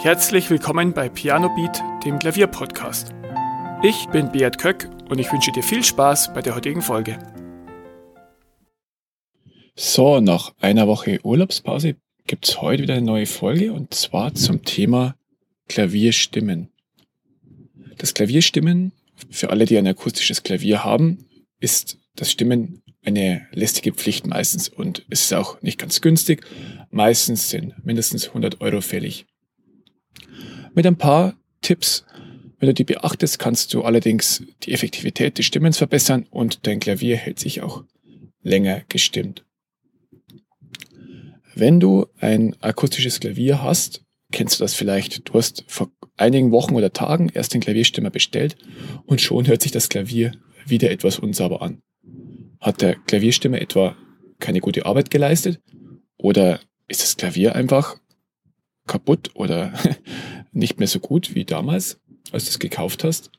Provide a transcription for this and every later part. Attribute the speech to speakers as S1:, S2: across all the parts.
S1: Herzlich willkommen bei Piano Beat, dem Klavierpodcast. Ich bin Beat Köck und ich wünsche dir viel Spaß bei der heutigen Folge.
S2: So, nach einer Woche Urlaubspause gibt es heute wieder eine neue Folge und zwar zum Thema Klavierstimmen. Das Klavierstimmen, für alle, die ein akustisches Klavier haben, ist das Stimmen eine lästige Pflicht meistens und es ist auch nicht ganz günstig. Meistens sind mindestens 100 Euro fällig. Mit ein paar Tipps, wenn du die beachtest, kannst du allerdings die Effektivität des Stimmens verbessern und dein Klavier hält sich auch länger gestimmt. Wenn du ein akustisches Klavier hast, kennst du das vielleicht. Du hast vor einigen Wochen oder Tagen erst den Klavierstimmer bestellt und schon hört sich das Klavier wieder etwas unsauber an. Hat der Klavierstimmer etwa keine gute Arbeit geleistet? Oder ist das Klavier einfach kaputt oder nicht mehr so gut wie damals, als du es gekauft hast.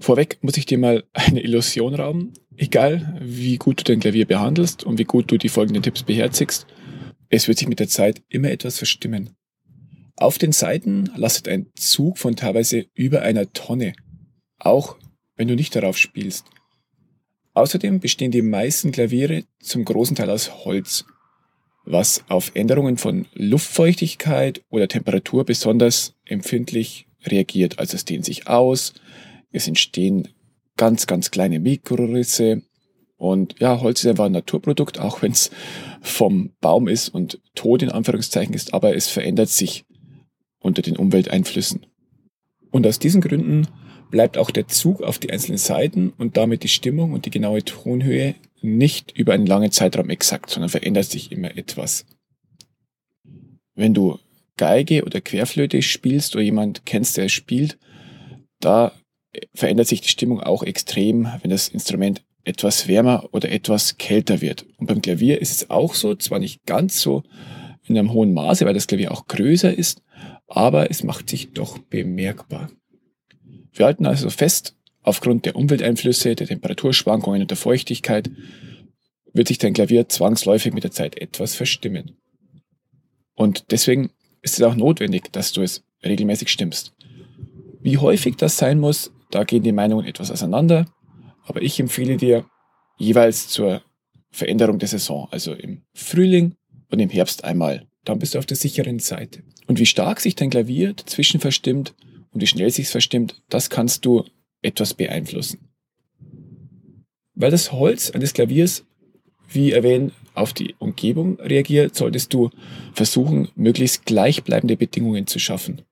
S2: Vorweg muss ich dir mal eine Illusion rauben. Egal, wie gut du dein Klavier behandelst und wie gut du die folgenden Tipps beherzigst, es wird sich mit der Zeit immer etwas verstimmen. Auf den Seiten lastet ein Zug von teilweise über einer Tonne, auch wenn du nicht darauf spielst. Außerdem bestehen die meisten Klaviere zum großen Teil aus Holz was auf Änderungen von Luftfeuchtigkeit oder Temperatur besonders empfindlich reagiert. Also es dehnt sich aus, es entstehen ganz, ganz kleine Mikrorisse. Und ja, Holz ist einfach ein Naturprodukt, auch wenn es vom Baum ist und tot in Anführungszeichen ist, aber es verändert sich unter den Umwelteinflüssen. Und aus diesen Gründen bleibt auch der Zug auf die einzelnen Seiten und damit die Stimmung und die genaue Tonhöhe nicht über einen langen Zeitraum exakt, sondern verändert sich immer etwas. Wenn du Geige oder Querflöte spielst oder jemand kennst, der es spielt, da verändert sich die Stimmung auch extrem, wenn das Instrument etwas wärmer oder etwas kälter wird. Und beim Klavier ist es auch so, zwar nicht ganz so in einem hohen Maße, weil das Klavier auch größer ist, aber es macht sich doch bemerkbar. Wir halten also fest, Aufgrund der Umwelteinflüsse, der Temperaturschwankungen und der Feuchtigkeit wird sich dein Klavier zwangsläufig mit der Zeit etwas verstimmen. Und deswegen ist es auch notwendig, dass du es regelmäßig stimmst. Wie häufig das sein muss, da gehen die Meinungen etwas auseinander, aber ich empfehle dir jeweils zur Veränderung der Saison, also im Frühling und im Herbst einmal. Dann bist du auf der sicheren Seite. Und wie stark sich dein Klavier dazwischen verstimmt und wie schnell sich verstimmt, das kannst du etwas beeinflussen. Weil das Holz eines Klaviers, wie erwähnt, auf die Umgebung reagiert, solltest du versuchen, möglichst gleichbleibende Bedingungen zu schaffen.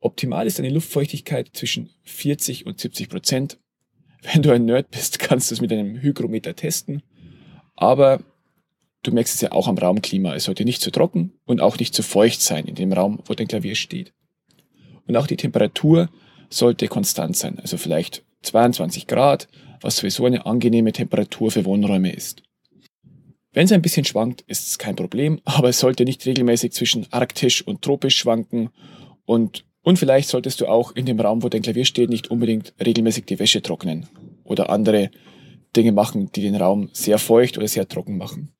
S2: Optimal ist eine Luftfeuchtigkeit zwischen 40 und 70 Prozent. Wenn du ein Nerd bist, kannst du es mit einem Hygrometer testen. Aber du merkst es ja auch am Raumklima. Es sollte nicht zu trocken und auch nicht zu feucht sein in dem Raum, wo dein Klavier steht. Und auch die Temperatur sollte konstant sein, also vielleicht 22 Grad, was sowieso eine angenehme Temperatur für Wohnräume ist. Wenn es ein bisschen schwankt, ist es kein Problem, aber es sollte nicht regelmäßig zwischen arktisch und tropisch schwanken und, und vielleicht solltest du auch in dem Raum, wo dein Klavier steht, nicht unbedingt regelmäßig die Wäsche trocknen oder andere Dinge machen, die den Raum sehr feucht oder sehr trocken machen.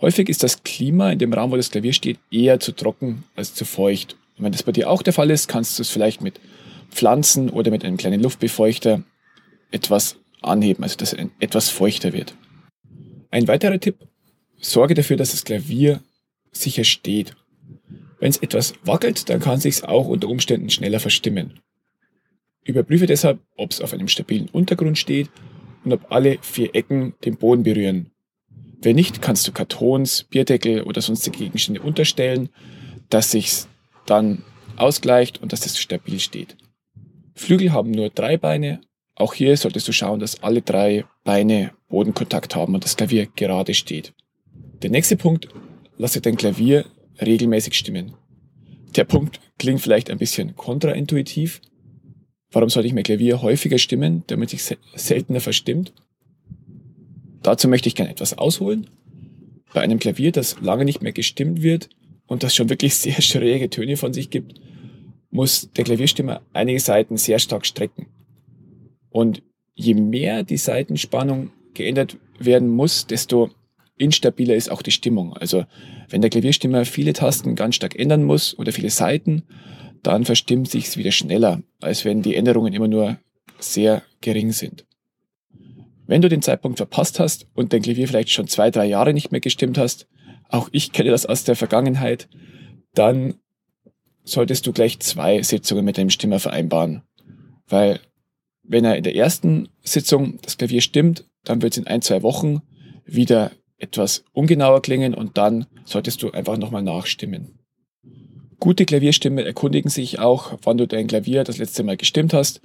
S2: Häufig ist das Klima in dem Raum, wo das Klavier steht, eher zu trocken als zu feucht. Und wenn das bei dir auch der Fall ist, kannst du es vielleicht mit Pflanzen oder mit einem kleinen Luftbefeuchter etwas anheben, also dass es etwas feuchter wird. Ein weiterer Tipp, sorge dafür, dass das Klavier sicher steht. Wenn es etwas wackelt, dann kann es sich auch unter Umständen schneller verstimmen. Überprüfe deshalb, ob es auf einem stabilen Untergrund steht und ob alle vier Ecken den Boden berühren. Wenn nicht, kannst du Kartons, Bierdeckel oder sonstige Gegenstände unterstellen, dass sich's dann ausgleicht und dass es stabil steht. Flügel haben nur drei Beine. Auch hier solltest du schauen, dass alle drei Beine Bodenkontakt haben und das Klavier gerade steht. Der nächste Punkt, lasse dein Klavier regelmäßig stimmen. Der Punkt klingt vielleicht ein bisschen kontraintuitiv. Warum sollte ich mein Klavier häufiger stimmen, damit sich seltener verstimmt? Dazu möchte ich gerne etwas ausholen. Bei einem Klavier, das lange nicht mehr gestimmt wird und das schon wirklich sehr schräge Töne von sich gibt, muss der Klavierstimmer einige Seiten sehr stark strecken. Und je mehr die Seitenspannung geändert werden muss, desto instabiler ist auch die Stimmung. Also wenn der Klavierstimmer viele Tasten ganz stark ändern muss oder viele Seiten, dann verstimmt sich's wieder schneller, als wenn die Änderungen immer nur sehr gering sind. Wenn du den Zeitpunkt verpasst hast und dein Klavier vielleicht schon zwei, drei Jahre nicht mehr gestimmt hast, auch ich kenne das aus der Vergangenheit, dann solltest du gleich zwei Sitzungen mit deinem Stimmer vereinbaren. Weil wenn er in der ersten Sitzung das Klavier stimmt, dann wird es in ein, zwei Wochen wieder etwas ungenauer klingen und dann solltest du einfach nochmal nachstimmen. Gute Klavierstimmen erkundigen sich auch, wann du dein Klavier das letzte Mal gestimmt hast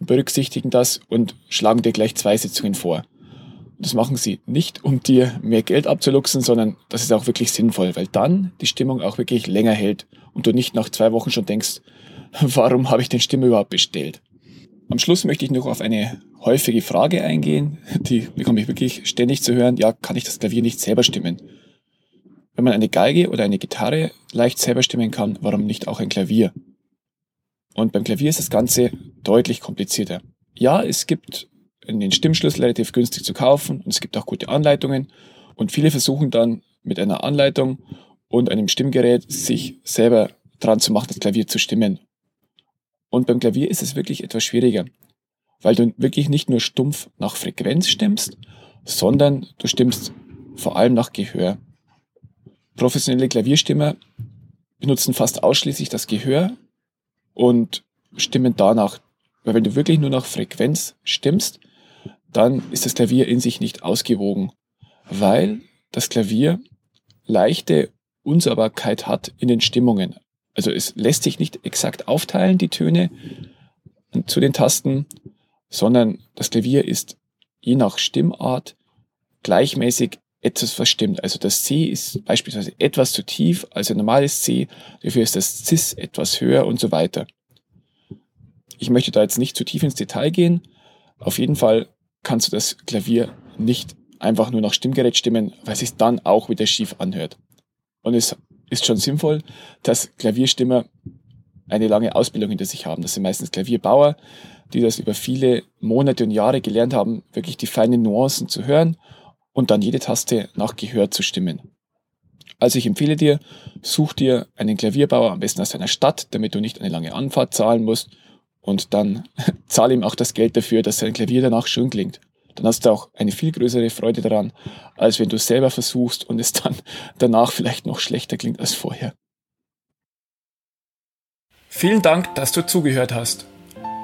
S2: berücksichtigen das und schlagen dir gleich zwei Sitzungen vor. Das machen sie nicht, um dir mehr Geld abzuluxen, sondern das ist auch wirklich sinnvoll, weil dann die Stimmung auch wirklich länger hält und du nicht nach zwei Wochen schon denkst, warum habe ich den Stimme überhaupt bestellt? Am Schluss möchte ich noch auf eine häufige Frage eingehen, die bekomme ich wirklich ständig zu hören, ja, kann ich das Klavier nicht selber stimmen? Wenn man eine Geige oder eine Gitarre leicht selber stimmen kann, warum nicht auch ein Klavier? Und beim Klavier ist das Ganze deutlich komplizierter. Ja, es gibt den Stimmschlüssel relativ günstig zu kaufen und es gibt auch gute Anleitungen und viele versuchen dann mit einer Anleitung und einem Stimmgerät sich selber dran zu machen, das Klavier zu stimmen. Und beim Klavier ist es wirklich etwas schwieriger, weil du wirklich nicht nur stumpf nach Frequenz stimmst, sondern du stimmst vor allem nach Gehör. Professionelle Klavierstimmer benutzen fast ausschließlich das Gehör und stimmen danach. Weil wenn du wirklich nur nach Frequenz stimmst, dann ist das Klavier in sich nicht ausgewogen, weil das Klavier leichte Unsauberkeit hat in den Stimmungen. Also es lässt sich nicht exakt aufteilen, die Töne zu den Tasten, sondern das Klavier ist je nach Stimmart gleichmäßig etwas verstimmt. Also das C ist beispielsweise etwas zu tief als ein normales C, dafür ist das Cis etwas höher und so weiter. Ich möchte da jetzt nicht zu tief ins Detail gehen. Auf jeden Fall kannst du das Klavier nicht einfach nur nach Stimmgerät stimmen, weil es sich dann auch wieder schief anhört. Und es ist schon sinnvoll, dass Klavierstimmer eine lange Ausbildung hinter sich haben. Das sind meistens Klavierbauer, die das über viele Monate und Jahre gelernt haben, wirklich die feinen Nuancen zu hören und dann jede Taste nach Gehör zu stimmen. Also ich empfehle dir, such dir einen Klavierbauer am besten aus deiner Stadt, damit du nicht eine lange Anfahrt zahlen musst und dann zahl ihm auch das Geld dafür, dass sein Klavier danach schön klingt. Dann hast du auch eine viel größere Freude daran, als wenn du es selber versuchst und es dann danach vielleicht noch schlechter klingt als vorher.
S1: Vielen Dank, dass du zugehört hast.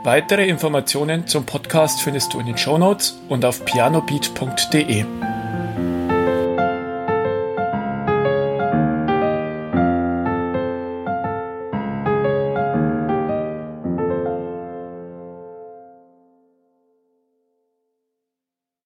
S1: Weitere Informationen zum Podcast findest du in den Shownotes und auf pianobeat.de.